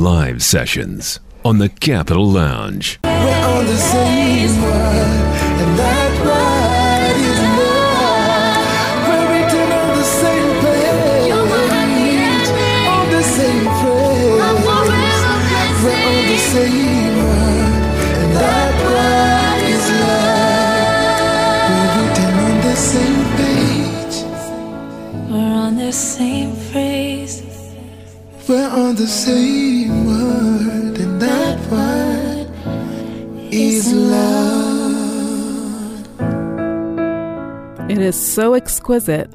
live sessions on the Capital Lounge. We're on the same is so exquisite.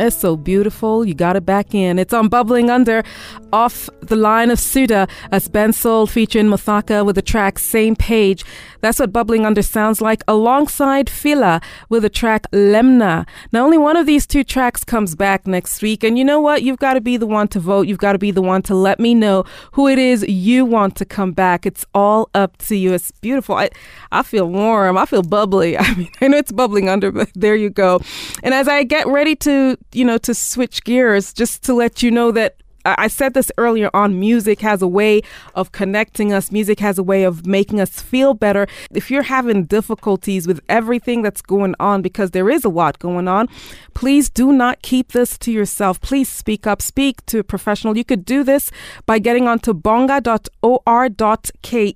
It's so beautiful. You got it back in. It's on Bubbling Under off the line of Suda as Ben Soul featuring Muthaka with the track Same Page. That's what Bubbling Under sounds like alongside Fila with the track Lemna. Now, only one of these two tracks comes back next week. And you know what? You've got to be the one to vote. You've got to be the one to let me know who it is you want to come back. It's all up to you. It's beautiful. I, I feel warm. I feel bubbly. I mean, I know it's bubbling under, but there you go. And as I get ready to, you know, to switch gears, just to let you know that I said this earlier on music has a way of connecting us. Music has a way of making us feel better. If you're having difficulties with everything that's going on, because there is a lot going on, please do not keep this to yourself. Please speak up, speak to a professional. You could do this by getting onto bonga.or.ke.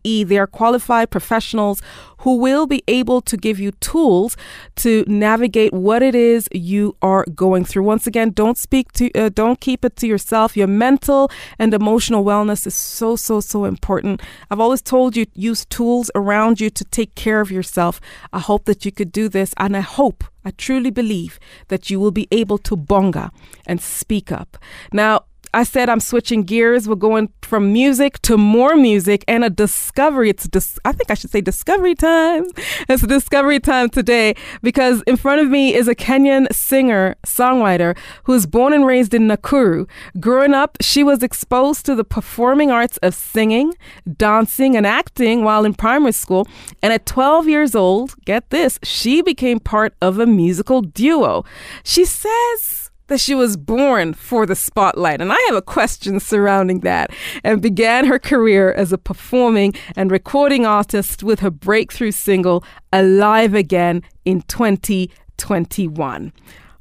They are qualified professionals who will be able to give you tools to navigate what it is you are going through. Once again, don't speak to, uh, don't keep it to yourself. Your mental and emotional wellness is so, so, so important. I've always told you use tools around you to take care of yourself. I hope that you could do this, and I hope. I truly believe that you will be able to bonga and speak up. Now, I said I'm switching gears. We're going from music to more music and a discovery. It's dis- I think I should say discovery time. It's a discovery time today because in front of me is a Kenyan singer songwriter who was born and raised in Nakuru. Growing up, she was exposed to the performing arts of singing, dancing, and acting while in primary school. And at 12 years old, get this, she became part of a musical duo. She says that she was born for the spotlight. And I have a question surrounding that. And began her career as a performing and recording artist with her breakthrough single, Alive Again, in 2021.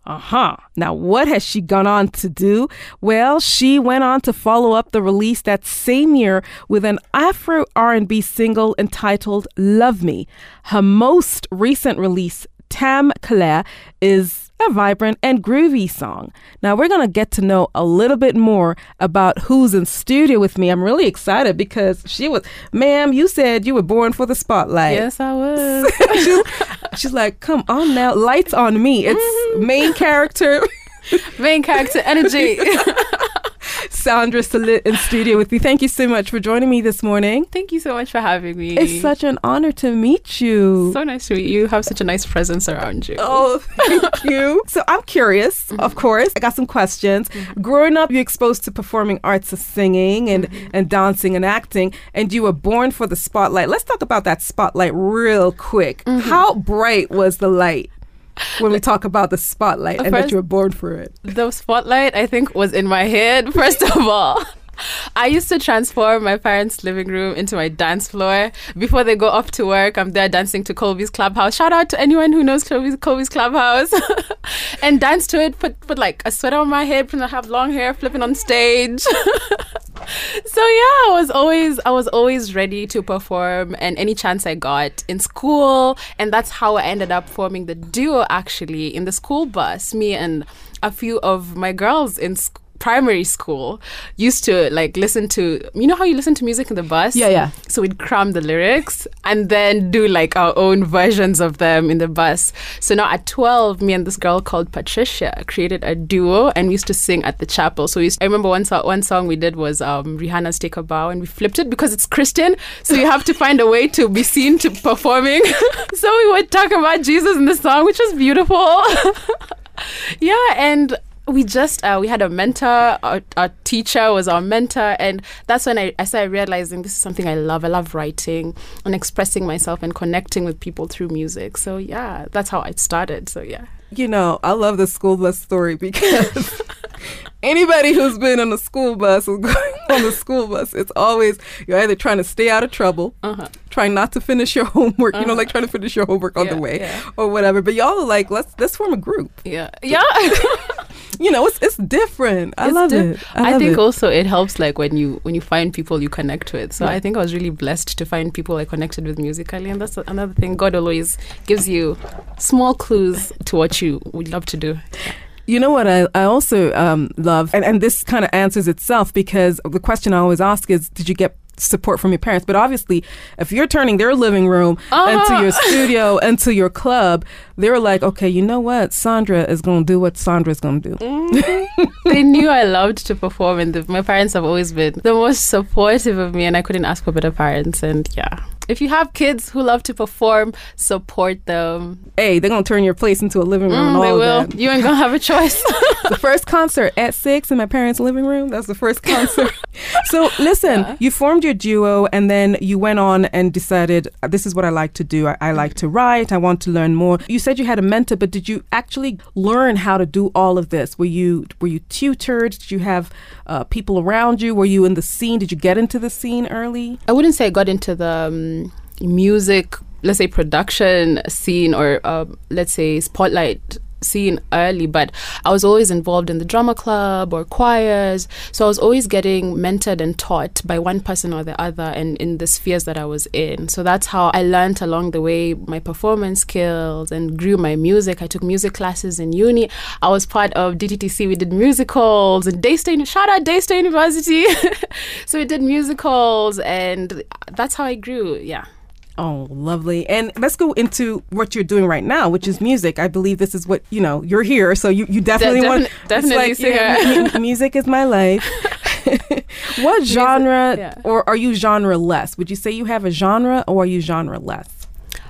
Uh huh. Now, what has she gone on to do? Well, she went on to follow up the release that same year with an Afro R&B single entitled "Love Me." Her most recent release, Tam Kolea, is a vibrant and groovy song. Now, we're going to get to know a little bit more about who's in studio with me. I'm really excited because she was, ma'am, you said you were born for the spotlight. Yes, I was. she's, she's, like, come on now, lights on me. It's mm-hmm. main character. main character energy. Sandra Solit in studio with me. Thank you so much for joining me this morning. Thank you so much for having me. It's such an honor to meet you. So nice to meet you. You have such a nice presence around you. Oh, thank you. So I'm curious, mm-hmm. of course. I got some questions. Mm-hmm. Growing up, you're exposed to performing arts of singing and, mm-hmm. and dancing and acting, and you were born for the spotlight. Let's talk about that spotlight real quick. Mm-hmm. How bright was the light? When we talk about the spotlight and that you were born for it. The spotlight, I think, was in my head, first of all. I used to transform my parents' living room into my dance floor. Before they go off to work, I'm there dancing to Colby's Clubhouse. Shout out to anyone who knows Colby's, Colby's Clubhouse. and dance to it, put, put like a sweater on my head, I have long hair, flipping on stage. so yeah, I was always I was always ready to perform and any chance I got in school and that's how I ended up forming the duo actually in the school bus me and a few of my girls in school primary school used to like listen to you know how you listen to music in the bus? Yeah yeah. So we'd cram the lyrics and then do like our own versions of them in the bus. So now at 12 me and this girl called patricia created a duo and we used to sing at the chapel. So we used, i remember one, so- one song we did was um, rihanna's take a bow and we flipped it because it's christian. So you have to find a way to be seen to performing. So we would talk about jesus in the song which was beautiful. Yeah and we just uh, we had a mentor our, our, teacher was our mentor and that's when I, I started realizing this is something i love i love writing and expressing myself and connecting with people through music so yeah that's how i started so yeah you know i love the school bus story because Anybody who's been on a school bus going on the school bus, it's always you're either trying to stay out of trouble, Uh-huh. trying not to finish your homework, you know, like trying to finish your homework on the way yeah. or whatever. But y'all are like, let's let's form a group. Yeah. Yeah. You know, it's it's different. I It's love diff- it. I, love think it. also it helps like when you when you find people you connect with. So Yeah. I think I was really blessed to find people I connected with musically, and that's another thing. God always gives you small clues to what you would love to do. You know what I, I also um, love, and, and this kind of answers itself because the question I always ask is, did you get support from your parents? But obviously, if you're turning their living room into Ah. your studio, into your club, they're like, okay, you know what? Sandra is going to do what Sandra's going to do. they knew I loved to perform, and the, my parents have always been the most supportive of me, and I couldn't ask for better parents. And yeah, if you have kids who love to perform, support them. Hey, they're going to turn your place into a living room. Mm, they will. that. You ain't gonna have a choice. the first concert at six in my parents' living room. That's the first concert. so listen, you formed your duo, and then you went on and decided "Uh, this is what I like to do. I, I like to write. I want to learn more. You said you had a mentor, but did you actually learn how to do all of this? Were you were you tutored? Did you have uh, people around you? Were you in the scene? Did you get into the scene early? I wouldn't say I got into the um, music, let's say production scene or uh, let's say spotlight scene early, but I was always involved in the drama club or choirs. So I was always getting mentored and taught by one person or the other and in the spheres that I was in. So that's how I learned along the way my performance skills and grew my music. I took music classes in uni. I was part of DTTC. We did musicals and Daystar, shout out Daystar University. so we did musicals and that's how I grew. Yeah. Oh, lovely. And let's go into what you're doing right now, which is music. I believe this is what, you know, you're here. So you, you definitely defin- want definitely like, yeah, singer. mu- music is my life. what genre yeah. or are you genre less? Would you say you have a genre or are you genre less?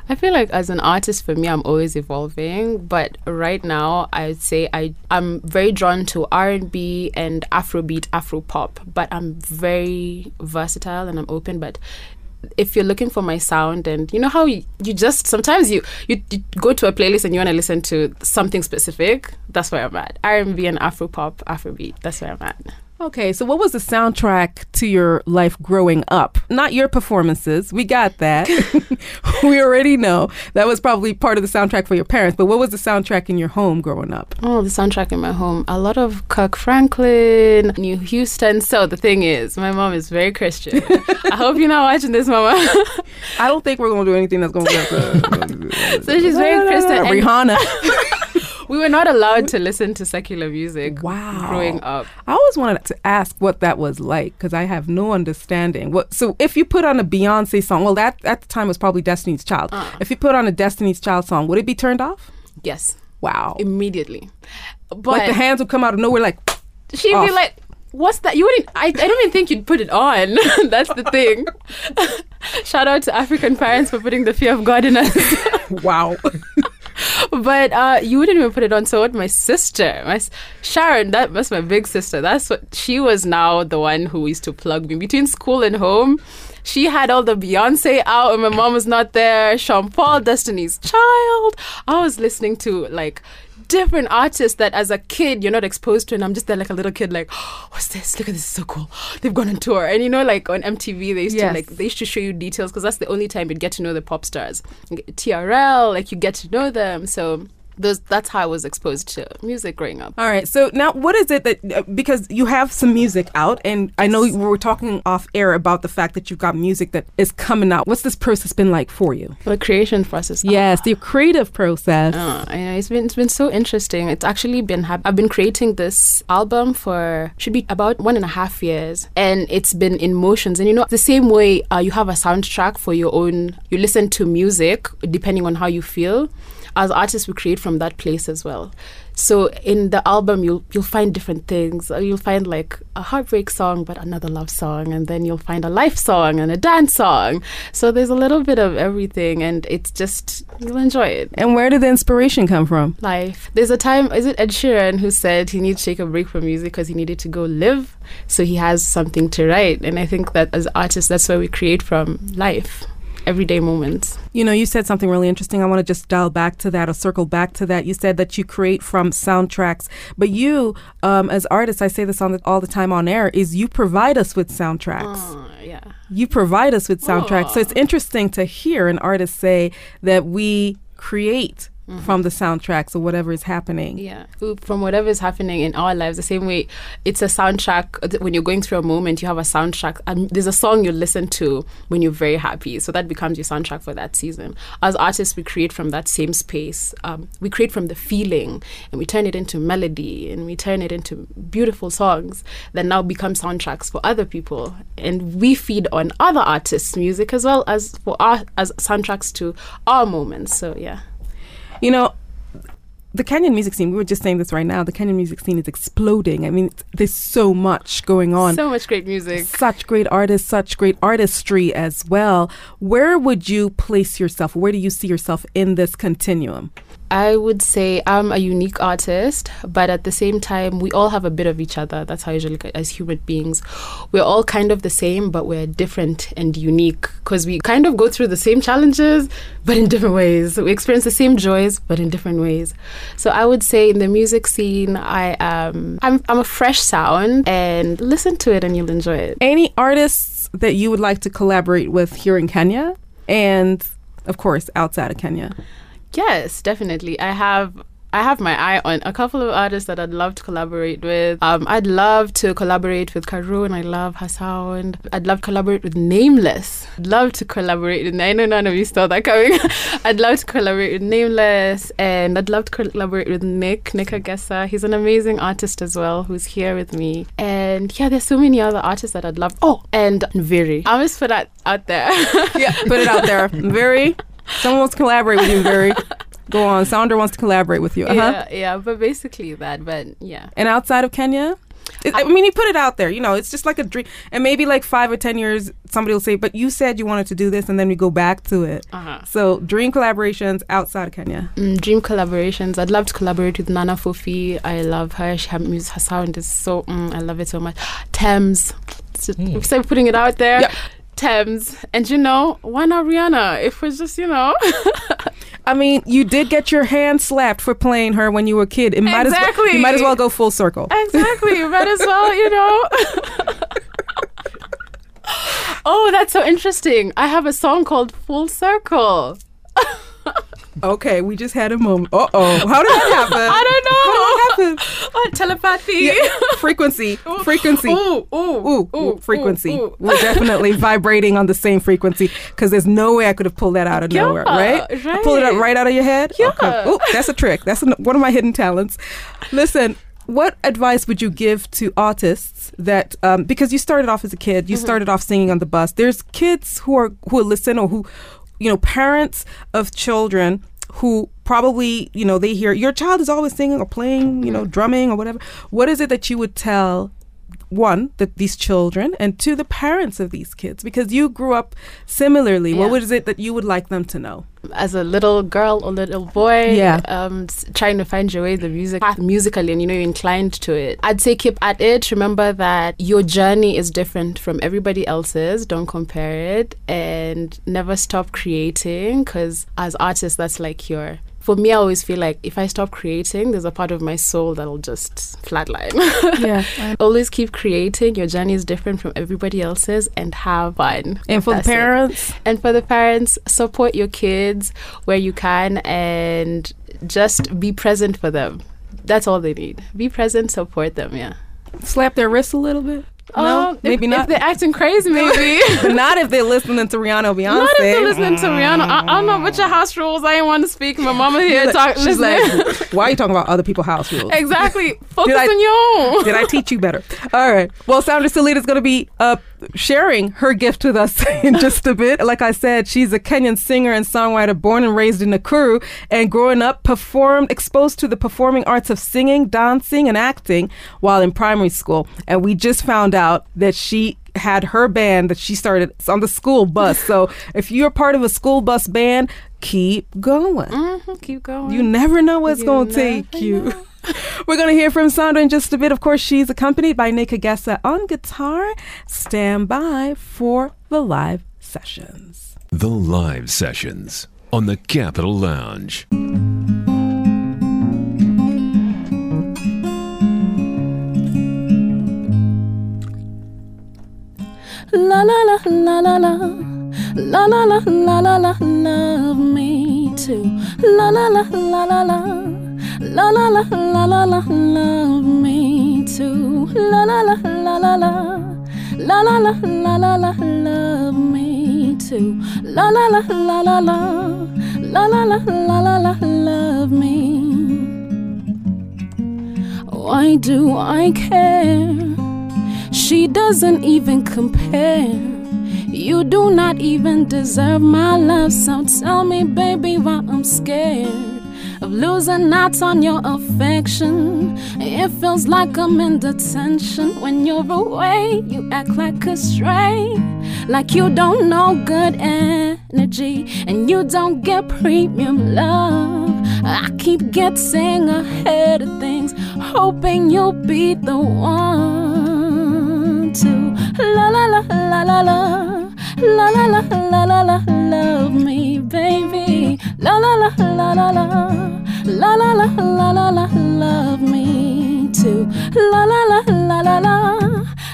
I feel like as an artist, for me, I'm always evolving. But right now, I would say I I'm very drawn to R and B and Afrobeat, Afro pop. But I'm very versatile and I'm open. But if you're looking for my sound, and you know how you, you just sometimes you, you you go to a playlist and you want to listen to something specific, that's where I'm at. R and B and Afro pop, Afrobeat. That's where I'm at. Okay, so what was the soundtrack to your life growing up? Not your performances. We got that. we already know. That was probably part of the soundtrack for your parents, but what was the soundtrack in your home growing up? Oh, the soundtrack in my home. A lot of Kirk Franklin, Whitney Houston. So the thing is, my mom is very Christian. I hope you're not watching this, mama. I don't think we're going to do anything that's going to so she's very Christian. Rihanna. We were not allowed to listen to secular music Wow. growing up. I always wanted to ask what that was like because I have no understanding. What so if you put on a Beyonce song, well, that at the time was probably Destiny's Child. Uh. If you put on a Destiny's Child song, would it be turned off? Yes, Wow! immediately. But like the hands would come out of nowhere, like she'd off. be like, "What's that?" You wouldn't. I, I don't even think you'd put it on. That's the thing. Shout out to African parents for putting the fear of God in us. wow. but uh, you wouldn't even put it on. So what? My sister, my Sharon, that was my big sister. That's what she was. Now the one who used to plug me between school and home. She had all the Beyonce out, and my mom was not there. Sean Paul, Destiny's Child. I was listening to like different artists that as a kid you're not exposed to and I'm just there like a little kid like what's this? Look at this it's so cool. They've gone on tour. And you know like on MTV they used Yes. to like they used to show you details because that's the only time you'd get to know the pop stars. TRL like you get to know them. So those that's how I was exposed to music growing up All right. So now, what is it that uh, because you have some music out, and I know we were talking off air about the fact that you've got music that is coming out. What's this process been like for you? the creation process Yes, the creative process. Uh, yeah, it's been it's been so interesting. It's actually been I've been creating this album for should be about one and a half years, and it's been in motions. And you know, the same way uh, you have a soundtrack for your own, you listen to music depending on how you feel. As artists, we create from that place as well. So in the album, you'll you'll find different things. Uh, You'll find like a heartbreak song, but another love song, and then you'll find a life song and a dance song. So there's a little bit of everything, and it's just you'll enjoy it And where did the inspiration come from? life. There's a time, is it Ed Sheeran who said he needs to take a break from music because he needed to go live, so he has something to write. And I think that as artists, that's where we create from life. Everyday moments. You know, you said something really interesting. I want to just dial back to that or circle back to that. You said that you create from soundtracks, but you, um, as artists, I say this on the, all the time on air, is you provide us with soundtracks. Uh, yeah. You provide us with soundtracks. So it's interesting to hear an artist say that we create from the soundtracks or whatever is happening. Yeah, from whatever is happening in our lives, the same way it's a soundtrack. When you're going through a moment, you have a soundtrack, and there's a song you listen to when you're very happy. So that becomes your soundtrack for that season. As artists, we create from that same space. Um, we create from the feeling, and we turn it into melody, and we turn it into beautiful songs that now become soundtracks for other people. And we feed on other artists' music as well as for our as soundtracks to our moments. So yeah. You know, the Kenyan music scene, we were just saying this right now, the Kenyan music scene is exploding. I mean, there's so much going on. So much great music. such great artists, such great artistry as well. Where would you place yourself? Where do you see yourself in this continuum? I would say I'm a unique artist, but at the same time, we all have a bit of each other. That's how I usually look at as human beings. We're all kind of the same, but we're different and unique because we kind of go through the same challenges, but in different ways. We experience the same joys, but in different ways. So I would say in the music scene, I am I'm, I'm a fresh sound, and listen to it and you'll enjoy it. Any artists that you would like to collaborate with here in Kenya and, of course, outside of Kenya? Yes, definitely. I have I have my eye on a couple of artists that I'd love to collaborate with. Um, I'd love to collaborate with Karun. I love her sound. I'd love to collaborate with Nameless. I'd love to collaborate with. I know none of you saw that coming. I'd love to collaborate with Nameless, and I'd love to collaborate with Nick Nick Agessa. He's an amazing artist as well, who's here with me. And yeah, there's so many other artists that I'd love. Oh, and Viri. I'll just put that out there. Yeah, put it out there. Very. Someone wants to collaborate with you, Very. Go on. Sounder wants to collaborate with you. Uh-huh. Yeah, yeah, but basically that. But yeah. And outside of Kenya? It- I mean, you put it out there. You know, it's just like a dream. And maybe like five or 10 years, somebody will say, but you said you wanted to do this, and then we go back to it. Uh-huh. So, dream collaborations outside of Kenya. Mm, dream collaborations. I'd love to collaborate with Nana Fofie. I love her. She, her, music, her sound is so. Mm, I love it so much. Tems. So, so putting it out there. Yep. Tems. And you know, why not Rihanna? If we're just, you know. I mean, you did get your hand slapped for playing her when you were a kid. It might as well, Exactly. you might as well go full circle. exactly. You might as well, you know. oh, that's so interesting. I have a song called Full Circle. Okay, we just had a moment. Uh oh, how did that happen? I don't know. How did that happen? Oh, telepathy. Yeah, frequency, frequency. Ooh, ooh, Ooh, ooh, frequency. ooh, ooh. We're definitely vibrating on the same frequency because there's no way I could have pulled that out of Yeah, nowhere, right? I pulled it out right. right out of your head. Yeah. Okay. Ooh, that's a trick. That's an, one of my hidden talents. Listen. What advice would you give to artists that um, because you started off as a kid, Mm-hmm. you started off singing on the bus. There's kids who are who listen or who, you know, parents of children who probably you know they hear your child is always singing or playing, you know, mm-hmm. drumming or whatever. What is it that you would tell one that these children and two the parents of these kids because you grew up similarly Yeah. what was it that you would like them to know as a little girl or little boy, Yeah. um, trying to find your way the music path musically, and you know you're inclined to it. I'd say keep at it. Remember that your journey is different from everybody else's. Don't compare it, and never stop creating. Because as artists, that's like your. For me, I always feel like if I stop creating, there's a part of my soul that'll just flatline. yeah always keep creating. Your journey is different from everybody else's, and have fun. and for the That's it. parents And for the parents, support your kids where you can and just be present for them. That's all they need. Be present, support them, yeah. slap their wrists a little bit Um, if- maybe if, not If they're acting crazy, maybe. not if they're listening to Rihanna or Beyonce Not if they're listening to Rihanna. I, I don't know what your house rules. I ain't want to speak. My mama here She's like- she's listening. like, why are you talking about other people's house rules? exactly. Focus I- on your own. Did I teach you better? All right. Well, Sandra Salita is going to be uh, sharing her gift with us in just a bit. Like I said, she's a Kenyan singer and songwriter born and raised in Nakuru and growing up performed, exposed to the performing arts of singing, dancing, and acting while in primary school. And we just found out that she had her band that she started on the school bus. So if you're part of a school bus band, keep going. Mhm, Keep going. You never know what's going to take you. know. We're going to hear from Sandra in just a bit. Of course, she's accompanied by Nick Agessa on guitar. Stand by for the live sessions. The live sessions on the Capital Lounge. La la la la la la. La la la la la la love me too. La la la la la la. La la la la la la love me too. La la la la la la. La la la la la la love me too. La la la la la la. La la la la la la love me. Why do I care? She doesn't even compare. You do not even deserve my love, so tell me, baby, why I'm scared losing out on your affection. It feels like I'm in detention when you're away. You act like a stray, like you don't know good energy, and you don't get premium love. I keep getting ahead of things, hoping you'll be the one to la la la la la la. La la la la la la love me, baby. La la la la la la. La la la la la la love me too. La la la la la la.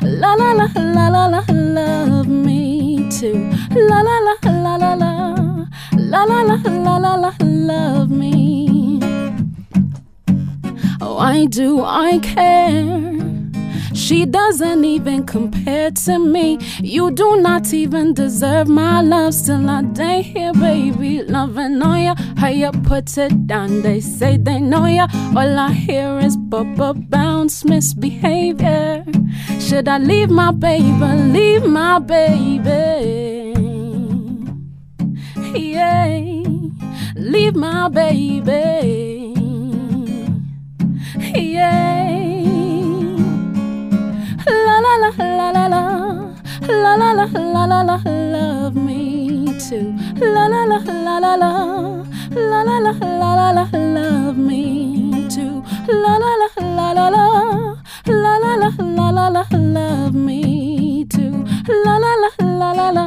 La la la la la la love me too. La la la la la la. La la la la la la love me. Why do I care? She doesn't even compare to me. You do not even deserve my love. Still, I day here, baby, loving on ya. How you put it down? They say they know ya. All I hear is bubble bounce, misbehavior. Should I leave my baby? Leave my baby. Yeah, leave my baby. La la la la la la love me too La la la la la la La la la la la la love me too La la la la la la La la la la la la love me too La la la la la la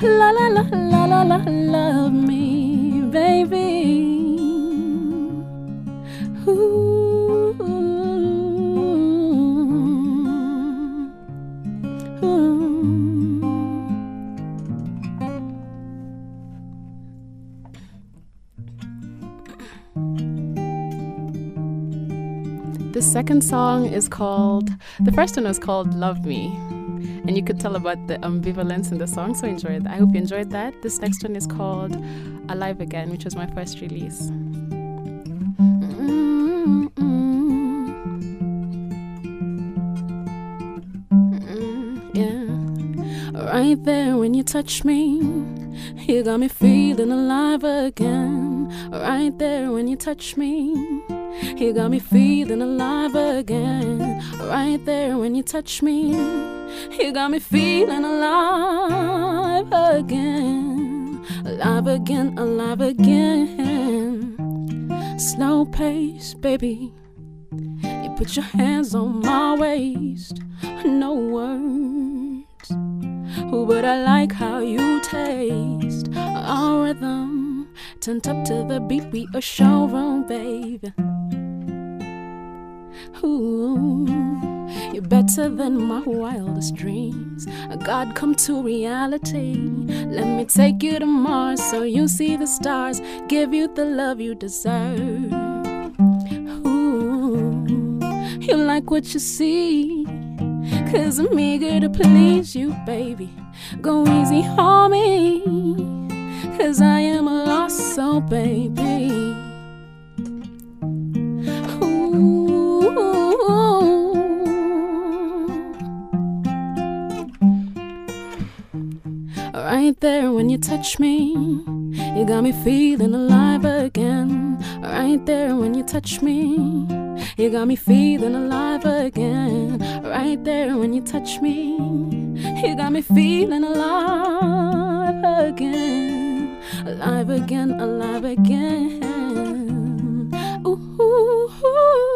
La la la la la love me baby second song is called, the first one was called Love Me. And you could tell about the ambivalence in the song, so enjoy it. I hope you enjoyed that. This next one is called Alive Again, which was my first release. Mm, yeah. Right there when you touch me, you got me feeling alive again. Right there when you touch me, you got me feeling alive again. Right there when you touch me, you got me feeling alive again. Alive again, alive again. Slow pace, baby. You put your hands on my waist. No words. But I like how you taste. Our rhythm turned up to the beat. We a showroom, baby. Ooh, you're better than my wildest dreams. A God come to reality. Let me take you to Mars so you see the stars. Give you the love you deserve. Ooh, you like what you see. Cause I'm eager to please you, baby. Go easy on me. Cause I am a lost soul, baby. Right there when you touch me, you got me feeling alive again. Right there when you touch me, you got me feeling alive again. Right there when you touch me, you got me feeling alive again. Alive again, alive again. Ooh, ooh, ooh.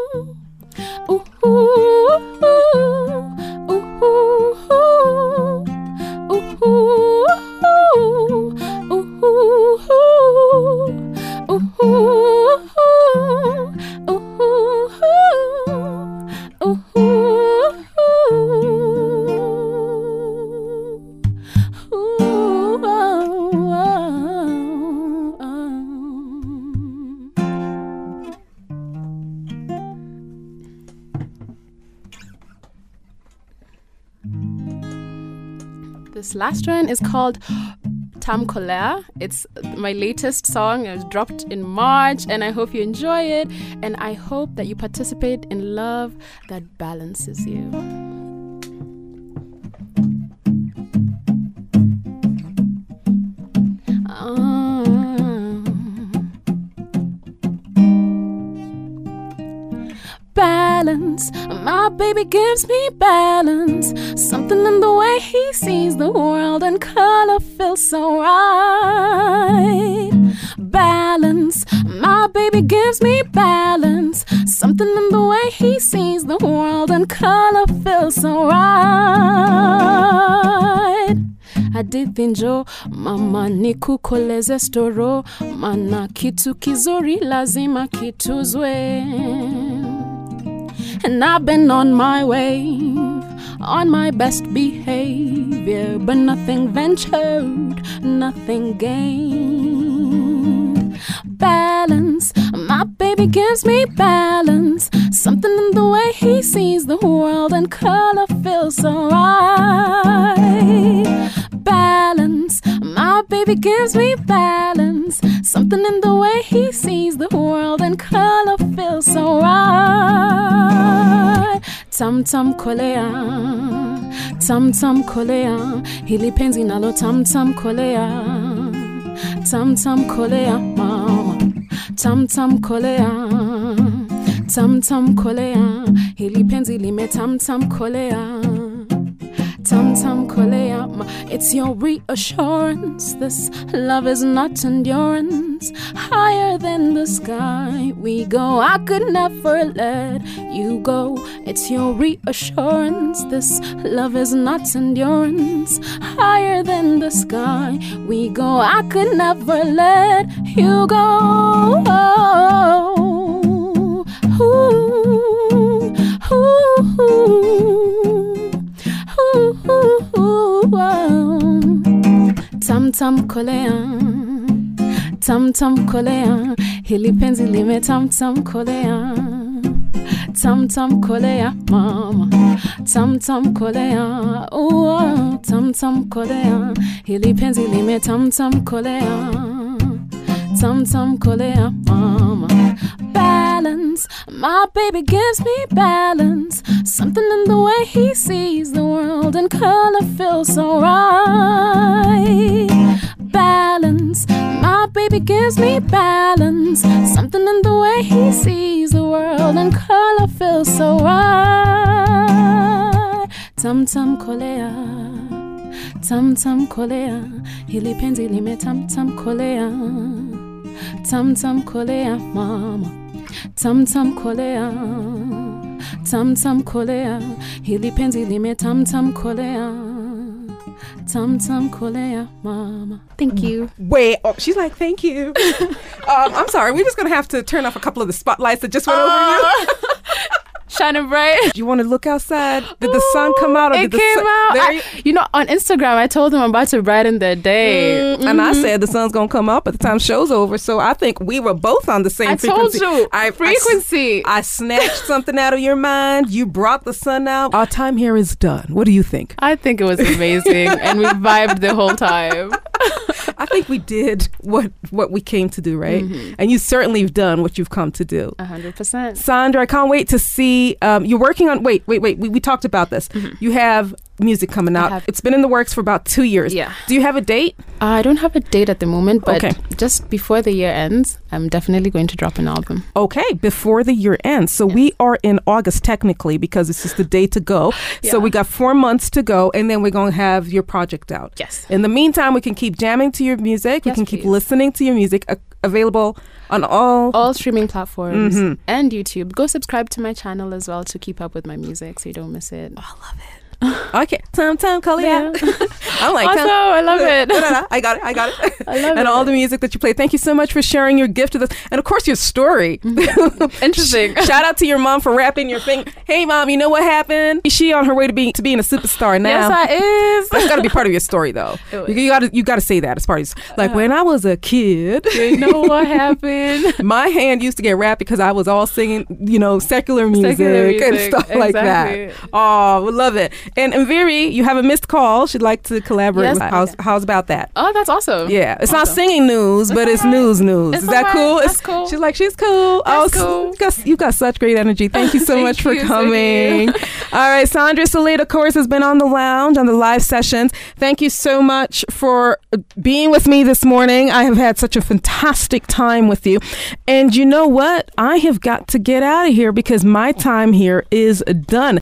This last one is called Tam Kolea. It's my latest song. It was dropped in March, and I hope you enjoy it. And I hope that you participate in love that balances you. Baby gives me balance. Something in the way he sees the world and color feels so right. Balance. My baby gives me balance. Something in the way he sees the world and color feels so right. hadithi njo mama nikukoleze storo mana kitu kizuri lazima kituzwe and I've been on my way, on my best behavior, but nothing ventured, nothing gained. Balance, my baby gives me balance. Something in the way he sees the world and color feels so right. Balance, my baby gives me balance. Something in the way he sees the world and color feels so right. Tam tam kolea, tam tam kolea, hili penzi nalo tam tam kolea, tam tam kolea, tam tam kolea, tam tam kolea, hili penzi lime tam kolea. Tam tam kolea, it's your reassurance. This love is not endurance. Higher than the sky we go. I could never let you go. It's your reassurance. This love is not endurance. Higher than the sky we go. I could never let you go. Ooh, ooh, ooh. Tam tam kolea, tam tam kolea, hili penzi lime tam tam kolea, tam tam kolea, mama, tam tam kolea, ooh, tam tam kolea, hili penzi lime tam tam kolea, tam tam kolea, mama. Balance, my baby gives me balance. Something in the way he sees the world and color feels so right. Balance, my baby gives me balance. Something in the way he sees the world and color feels so right. Tam tam kolea, tam tam kolea, hili penzi lime tam tam kolea. Tam tam kolea, mama. Tam tam kolea. Tam tam kolea. Hili penzi lime tam tam kolea. Tam tam kolea, mama. Thank you. Wait, oh, she's like, thank you. um, I'm sorry, we're just gonna have to turn off a couple of the spotlights that just went over you. Shining bright. Do you want to look outside? Did the sun come out? Or It did the came sun- out. There I- you- you know, on Instagram, I told them I'm about to brighten their day. Mm, And I said the sun's gonna come up by the time show's over. So I think we were both on the same I told you, I, I- frequency. I, snatched something out of your mind. You brought the sun out. Our time here is done. What do you think? I think it was amazing, and we vibed the whole time. I think we did what what we came to do, right? Mm-hmm. And you certainly have done what you've come to do. A hundred percent. Sandra, I can't wait to see. Um, you're working on. Wait, wait, wait. We, we talked about this. You have music coming out. Mm-hmm. It's been in the works for about two years. Yeah. Do you have a date? I don't have a date at the moment, but Okay. just before the year ends, I'm definitely going to drop an album. Okay, before the year ends. So we are in August technically because this is the day to go. yeah. So we got four months to go, and then we're going to have your project out. Yes. In the meantime, we can keep jamming to your music. Yes, we Yes, can keep listening to your music. Uh, available on all. All streaming platforms Mhm. and YouTube. Go subscribe to my channel as well to keep up with my music so you don't miss it. Oh, I love it. Okay, time, time, color. Yeah. I'm like, Also, I love it. I got it. I got it. I love it. and all the music that you play. Thank you so much for sharing your gift with us, and of course your story. Interesting. Shout out to your mom for wrapping your thing. Hey, mom, you know what happened? Is she on her way to being to being a superstar now? Yes, I is. That's got to be part of your story, though. It You, got to you got to say that as part of like uh, when I was a kid. you know what happened? My hand used to get wrapped because I was all singing, you know, secular music, Secular and music, stuff like that. Oh, we love it. And, and Viri, you have a missed call. She'd like to collaborate. Yes. with How's, how's about that? Oh, that's awesome. Yeah, it's not singing news, but it's alright. news news. It's Is that alright. cool? That's It's- cool. She's like, she's cool. oh, That's s- cool. You got, you got such great energy. Thank you so Thank much for you, coming. All right, Sandra Solit, of course, has been on the lounge on the live sessions. Thank you so much for being with me this morning. I have had such a fantastic time with you. And you know what? I have got to get out of here because my time here is done.